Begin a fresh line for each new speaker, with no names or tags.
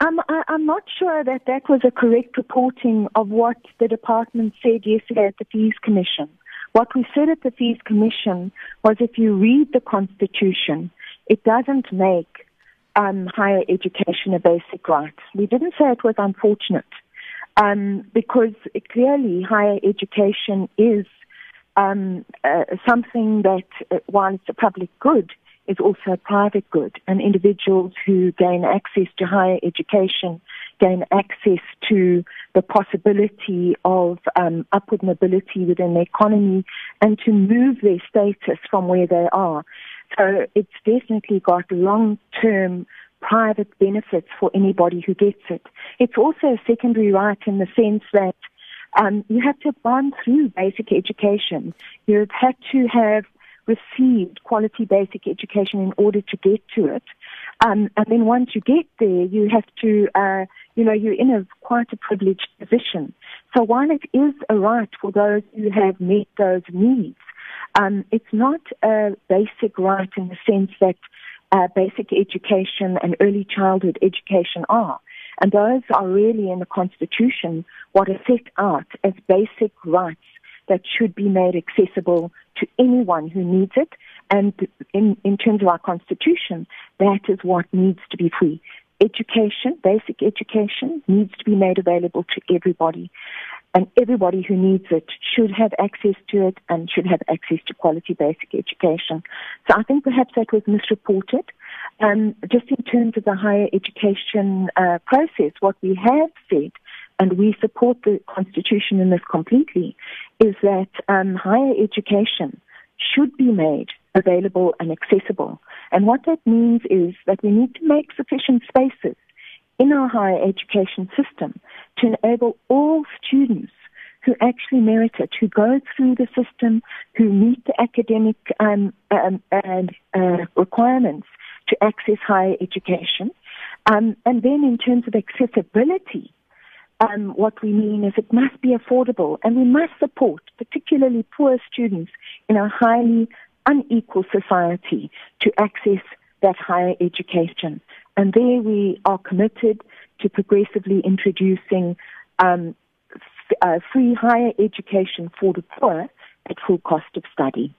Um, I, I'm not sure that that was a correct reporting of what the department said yesterday at the Fees Commission. What we said at the Fees Commission was if you read the Constitution, it doesn't make um, higher education a basic right. We didn't say it was unfortunate um, because clearly higher education is um, uh, something that, uh, while it's a public good, is also a private good, and individuals who gain access to higher education gain access to the possibility of um, upward mobility within the economy and to move their status from where they are. So it's definitely got long term private benefits for anybody who gets it. It's also a secondary right in the sense that um, you have to have gone through basic education. You've had to have received quality basic education in order to get to it. Um, and then once you get there, you have to, uh, you know, you're in a quite a privileged position. So while it is a right for those who have met those needs, um, it's not a basic right in the sense that uh, basic education and early childhood education are. And those are really in the Constitution what are set out as basic rights that should be made accessible to anyone who needs it. And in, in terms of our Constitution, that is what needs to be free. Education, basic education, needs to be made available to everybody. And everybody who needs it should have access to it and should have access to quality basic education. So I think perhaps that was misreported. Um, just in terms of the higher education uh, process, what we have said and we support the Constitution in this completely, is that um, higher education should be made available and accessible. And what that means is that we need to make sufficient spaces in our higher education system to enable all students who actually merit it, who go through the system, who meet the academic um, um, uh, requirements to access higher education. Um, and then in terms of accessibility, um, what we mean is it must be affordable and we must support particularly poor students in a highly unequal society to access that higher education. And there we are committed to progressively introducing um, uh, free higher education for the poor at full cost of study.